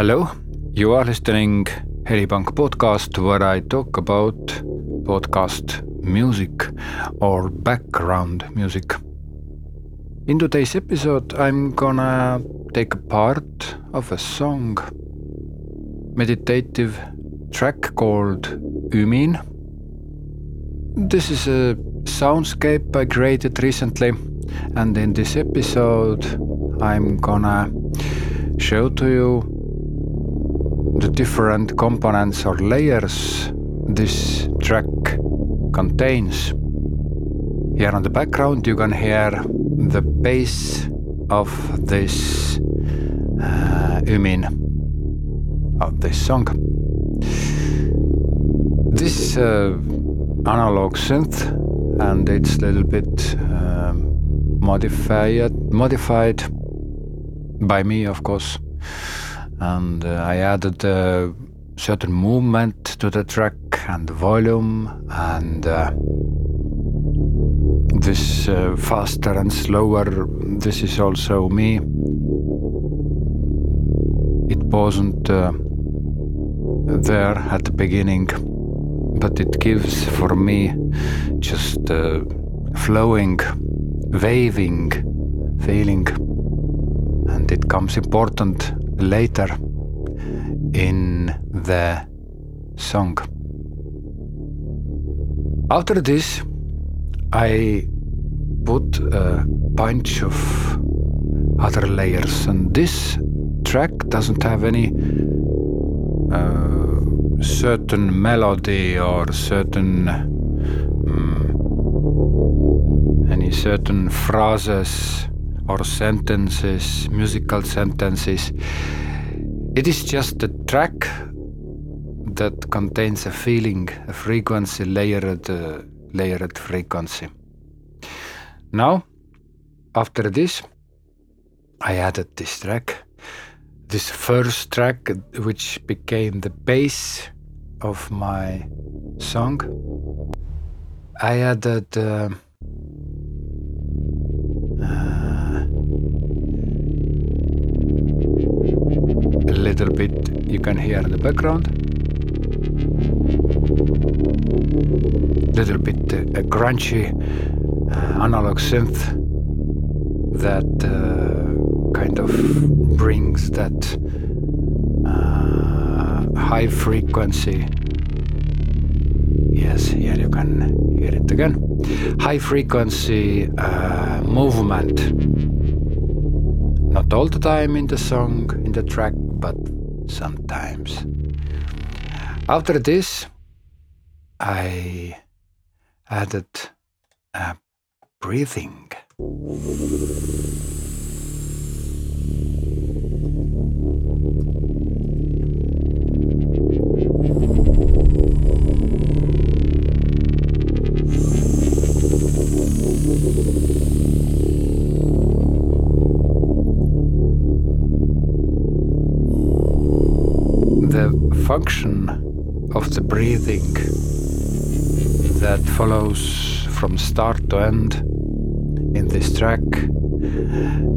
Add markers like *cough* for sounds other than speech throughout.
Hello, you are listening Helipunk podcast where I talk about podcast music or background music. In today's episode, I'm gonna take a part of a song, meditative track called Ümin. This is a soundscape I created recently, and in this episode, I'm gonna show to you the different components or layers this track contains. Here on the background you can hear the bass of this uh, Ümin of this song. This uh, analog synth and it's a little bit um, modified modified by me of course and uh, I added a certain movement to the track and volume and uh, this uh, faster and slower this is also me. It wasn't there at the beginning but it gives for me just uh, flowing waving feeling. And it comes important later in the song. After this, I put a bunch of other layers, and this track doesn't have any uh, certain melody or certain um, any certain phrases or sentences, musical sentences. It is just a track that contains a feeling, a frequency, layered, uh, layered frequency. Now, after this, I added this track, this first track, which became the base of my song. I added. Uh, you can hear the background. Little bit uh, a crunchy uh, analog synth that uh, kind of brings that uh, high frequency. Yes, here you can hear it again. High frequency movement. Not all the time in the song, in the track, but sometimes. After this, I added a breathing. Function of the breathing that follows from start to end in this track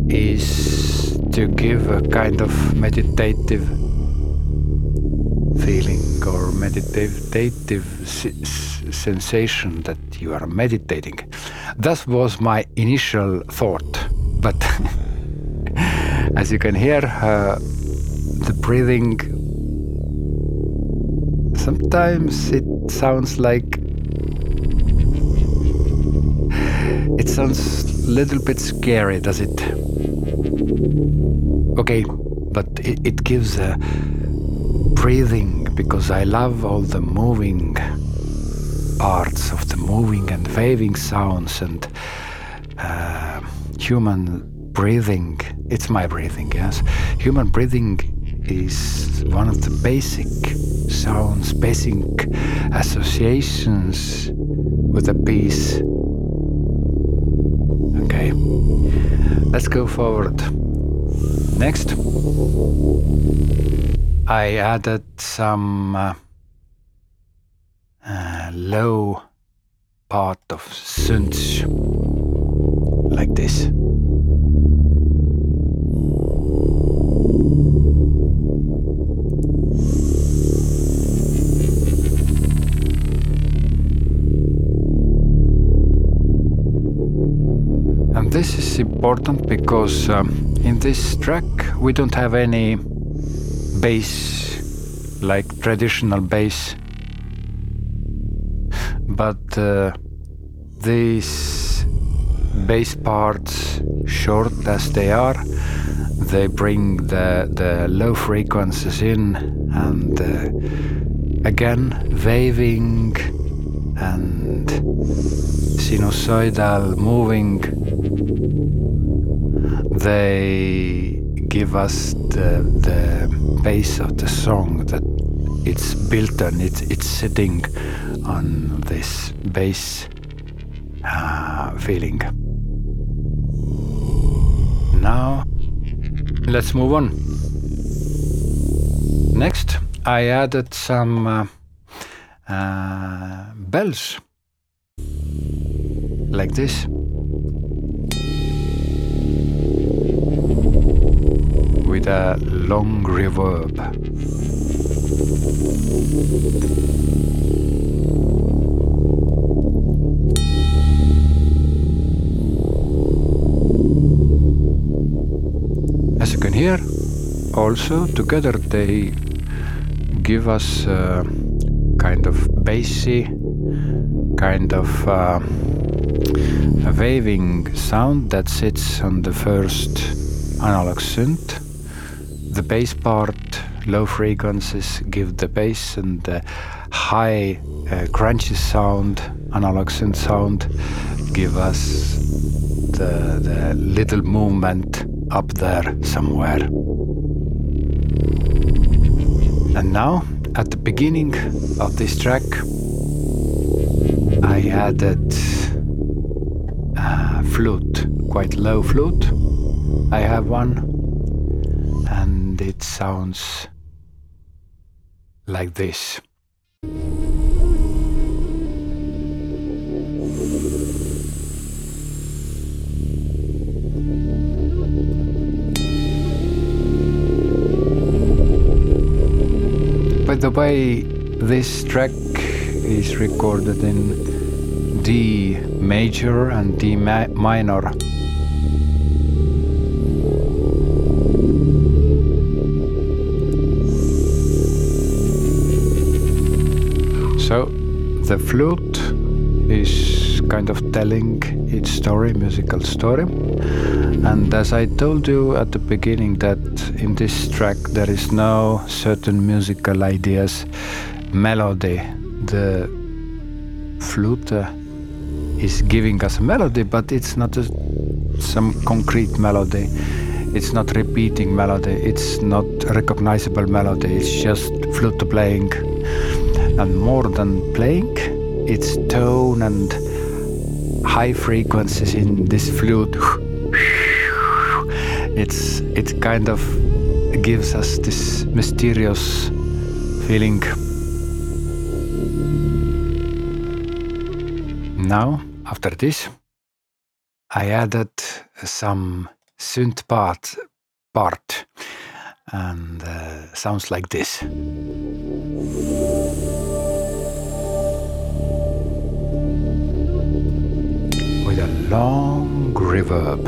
is to give a kind of meditative feeling or meditative sensation that you are meditating. That was my initial thought, but *laughs* as you can hear, uh, the breathing sometimes it sounds like it sounds a little bit scary, does it? Okay, but it, it gives a breathing because I love all the moving parts of the moving and waving sounds and uh, human breathing. It's my breathing, yes. Human breathing is one of the basic sounds, basic associations with a piece. Okay, let's go forward. Next, I added some uh, uh, low part of synths like this. Important because um, in this track we don't have any bass like traditional bass. But uh, these bass parts short as they are they bring the the low frequencies in and uh, again waving and sinusoidal moving they give us the, the base of the song that it's built on it's, it's sitting on this bass uh, feeling. Now let's move on. Next i added some uh, uh, bells. Like this with a long reverb. As you can hear, also together they give us a kind of bassy, kind of uh, waving sound that sits on the first analog synth the bass part, low frequencies give the bass, and the high uh, crunchy sound, analog synth sound, give us the, the little movement up there somewhere. And now, at the beginning of this track, I added a flute, quite low flute. I have one it sounds like this. By the way, this track is recorded in D major and D minor. The flute is kind of telling its story, musical story. And as I told you at the beginning, that in this track there is no certain musical ideas, melody. The flute uh, is giving us a melody, but it's not a, some concrete melody. It's not repeating melody. It's not recognizable melody. It's just flute playing and more than playing, it's tone and high frequencies in this flute. It's it kind of gives us this mysterious feeling. Now, after this, I added some synth part, part and uh, sounds like this. Long reverb.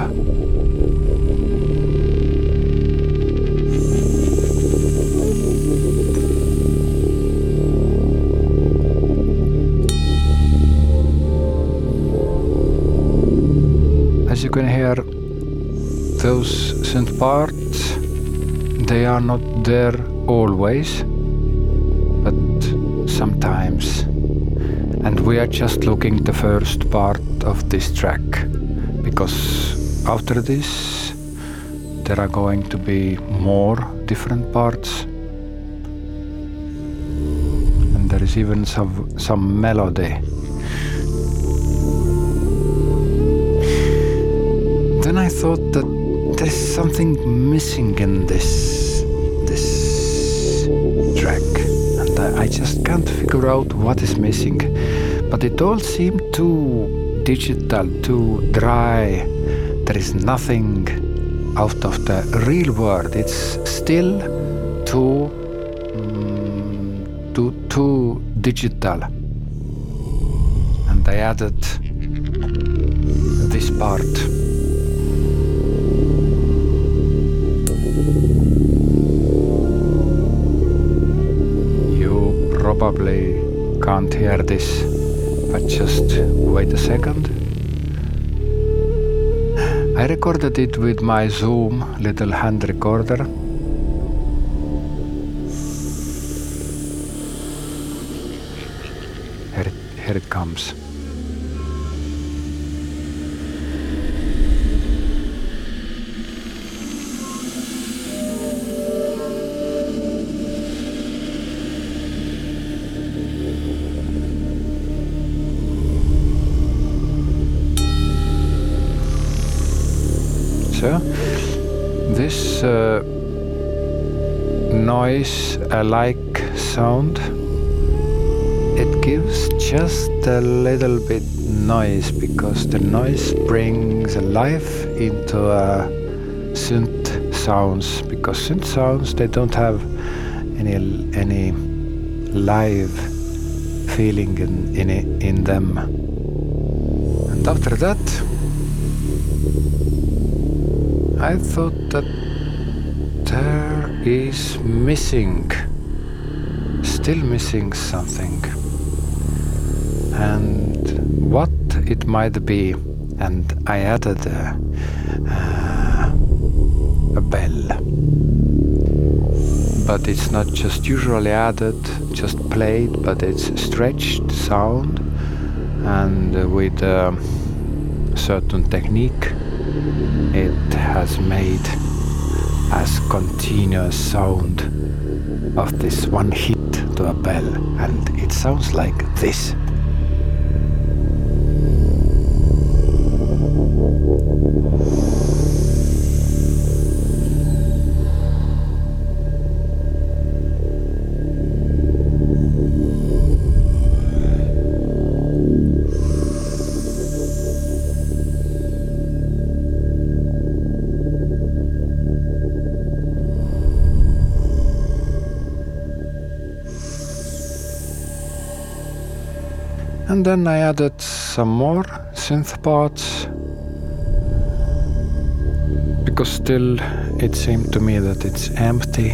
As you can hear, those synth parts, they are not there always, but sometimes. And we are just looking the first part this track because after this there are going to be more different parts. And there is even some some melody. Then i thought that there is something missing in this this track. And I, I just can't figure out what is missing. But it all seemed too digital, too dry. There is nothing out of the real world. It's still too, mm, too, too digital. And I added this part. probably can't hear this but just wait a second. I recorded it with my Zoom little hand recorder. Here it, here it comes. Noise alike sound. It gives just a little bit noise because the noise brings a life into uh, synth sounds because synth sounds they don't have any any live feeling in in, in them. And after that I thought that there is missing, still missing something. And what it might be, and I added a, uh, a bell. But it's not just usually added, just played, but it's stretched sound and with a certain technique it has made as continuous sound of this one hit to a bell and it sounds like this. And then I added some more synth parts because still it seemed to me that it's empty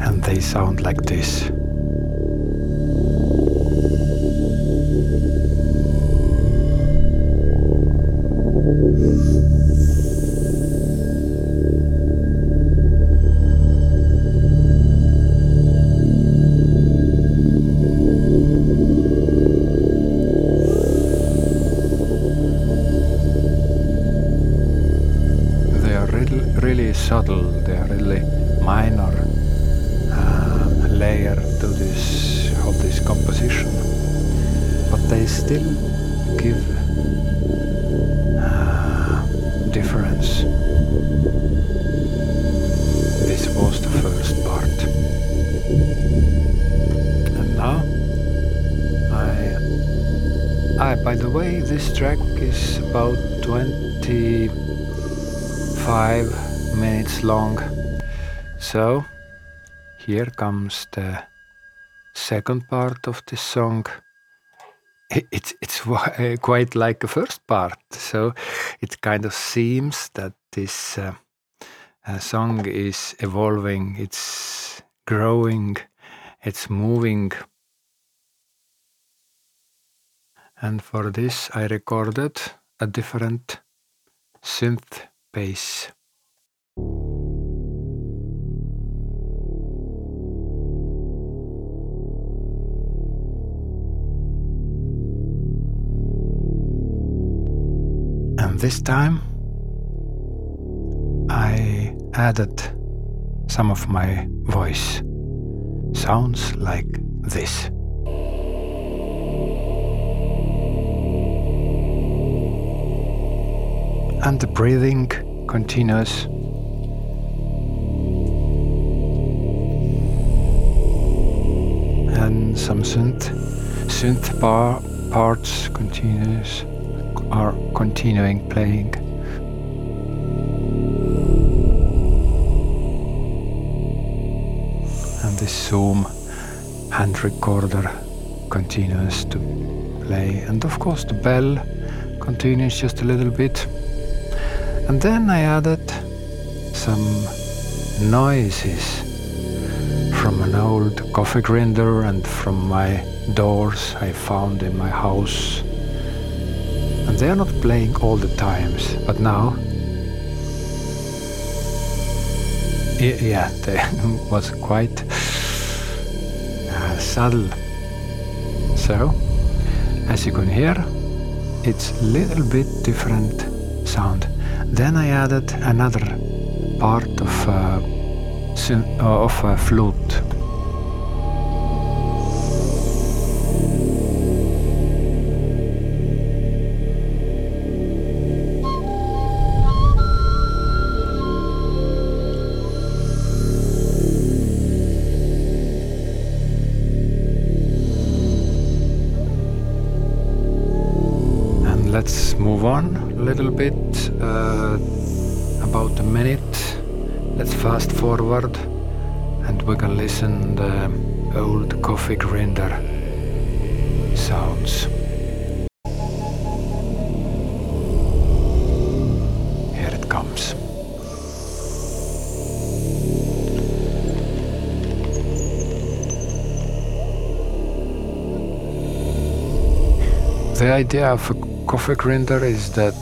and they sound like this. Way, this track is about twenty five minutes long. So here comes the second part of the song. It's it's uh, quite like the first part. So it kind of seems that this uh, uh, song is evolving. It's growing. It's moving. And for this, I recorded a different synth bass. And this time I added some of my voice. Sounds like this. And the breathing continues. And some synth synth bar parts continues are continuing playing. And this Zoom hand recorder continues to play. And of course, the bell continues just a little bit. And then I added some noises from an old coffee grinder and from my doors I found in my house. And they are not playing all the times, but now, yeah, *laughs* they was quite uh, subtle. So, as you can hear, it's a little bit different sound. Then I added another part of uh, of a flute. Coffee grinder sounds. Here it comes. The idea of a coffee grinder is that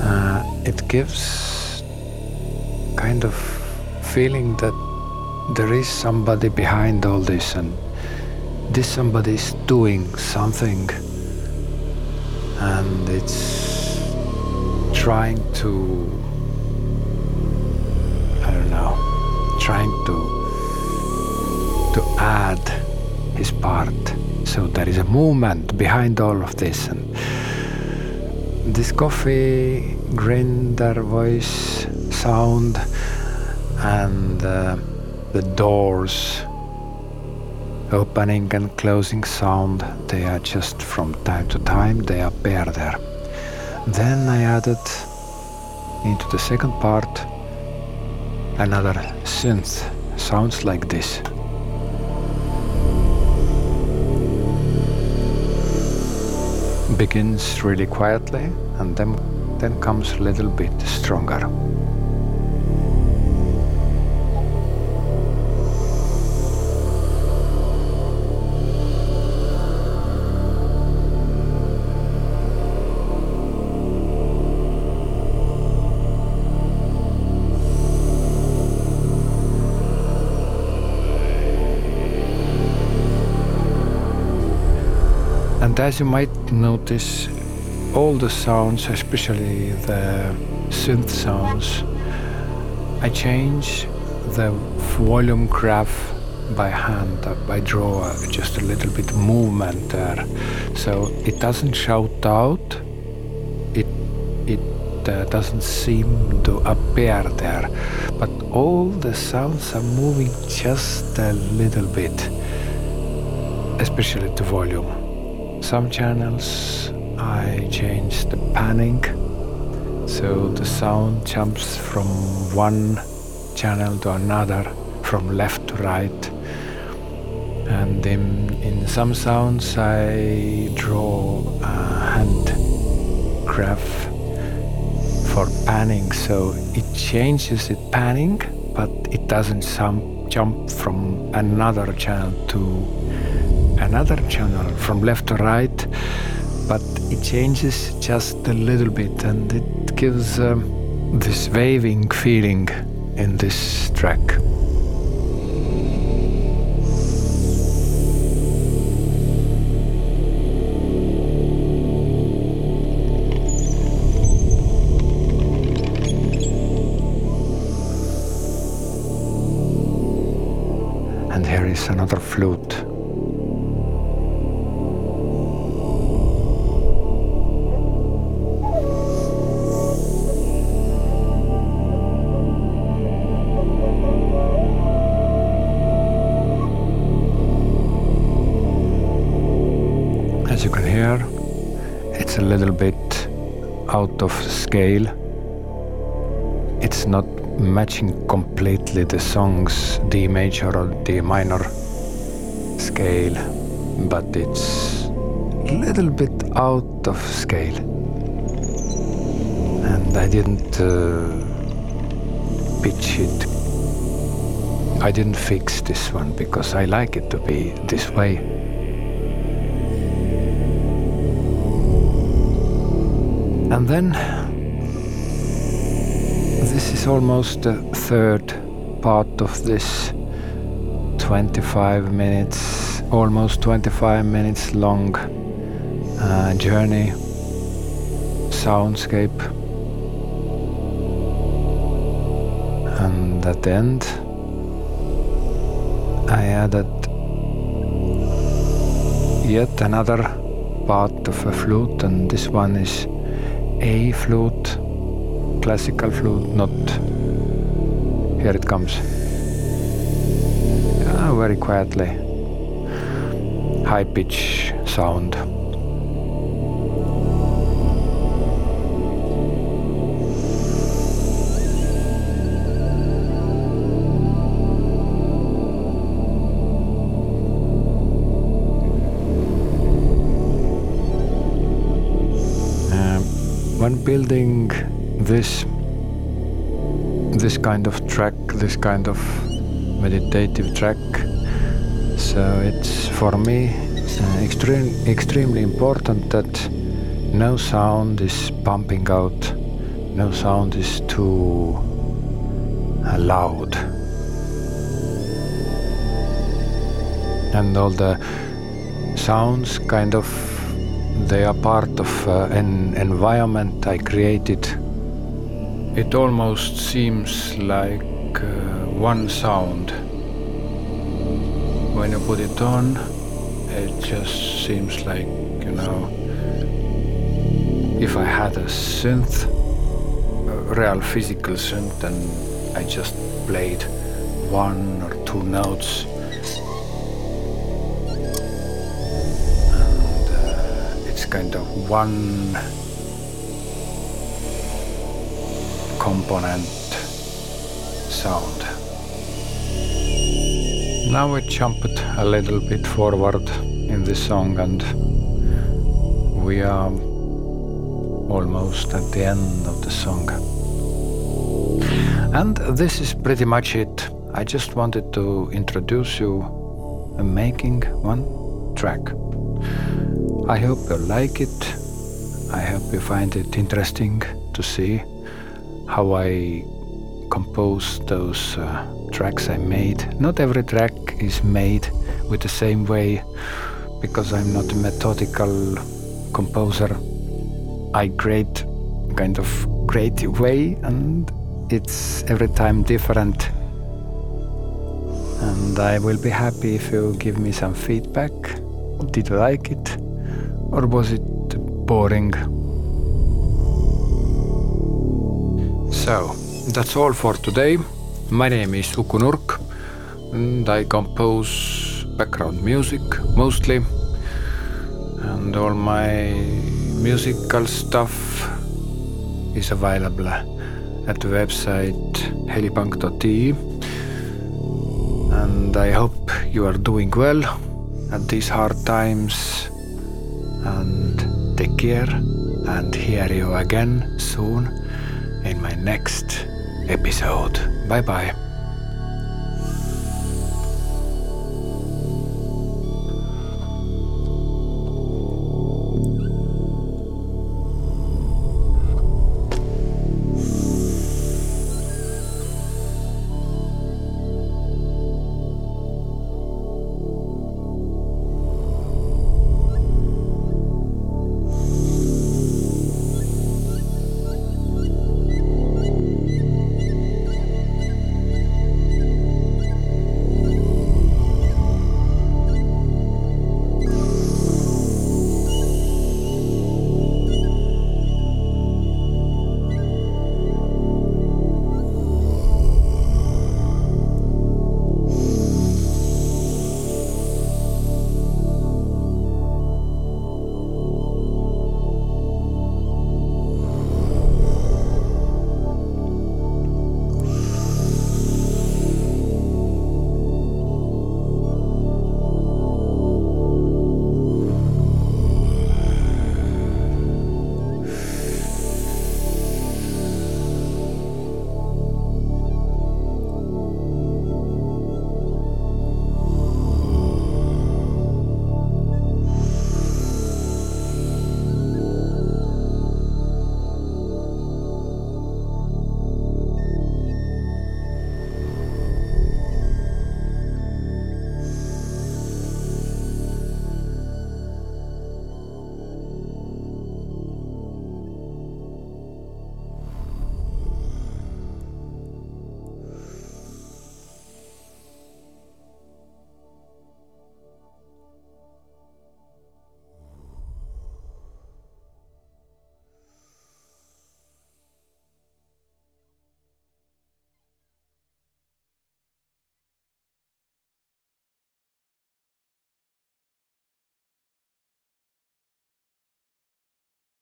uh, it gives kind of feeling that there is somebody behind all this and this somebody is doing something. And it's trying to I don't know trying to to add his part. So there is a movement behind all of this and this coffee grinder voice sound and uh, the doors opening and closing sound they are just from time to time they appear there. Then i added into the second part another synth sounds like this. Begins really quietly and then then comes a little bit stronger as you might notice, all the sounds, especially the synth sounds, I change the volume graph by hand. I draw just a little bit movement there, so it doesn't shout out. It it uh, doesn't seem to appear there, but all the sounds are moving just a little bit, especially the volume some channels I change the panning so the sound jumps from one channel to another from left to right. And in, in some sounds I draw a hand graph for panning. So it changes it panning but it doesn't jump from another channel to another channel from left to right, but it changes just a little bit and it gives um, this waving feeling in this track. And here is another flute. Out of scale. It's not matching completely the song's D major or D minor scale, but it's a little bit out of scale. And I didn't uh, pitch it I didn't fix this one because I like it to be this way. And then this is almost the third part of this 25 minutes, almost 25 minutes long uh, journey, soundscape. And at the end, I added yet another part of a flute, and this one is A flute, classical flute, not here it comes. Yeah, very quietly, high pitch sound. When building this this kind of track, this kind of meditative track, so it's for me uh, extreme, extremely important that no sound is pumping out, no sound is too uh, loud, and all the sounds kind of they are part of uh, an environment I created. It almost seems like uh, one sound. When you put it on, it just seems like, you know, if I had a synth, a real physical synth, and I just played one or two notes kind of one component sound. Now we jumped a little bit forward in this song and we are almost at the end of the song. And this is pretty much it. I just wanted to introduce you in making one track. I hope you like it. I hope you find it interesting to see how I compose those uh, tracks I made. Not every track is made with the same way because I'm not a methodical composer. I create kind of creative way and it's every time different. And I will be happy if you give me some feedback. Did you like it? Or was it boring? So, that's all for today. My name is Uku Nurk and I compose background music mostly. And all my musical stuff is available at the website helipunk.ee. And I hope you are doing well at these hard times and take care and hear you again soon in my next episode. Bye bye.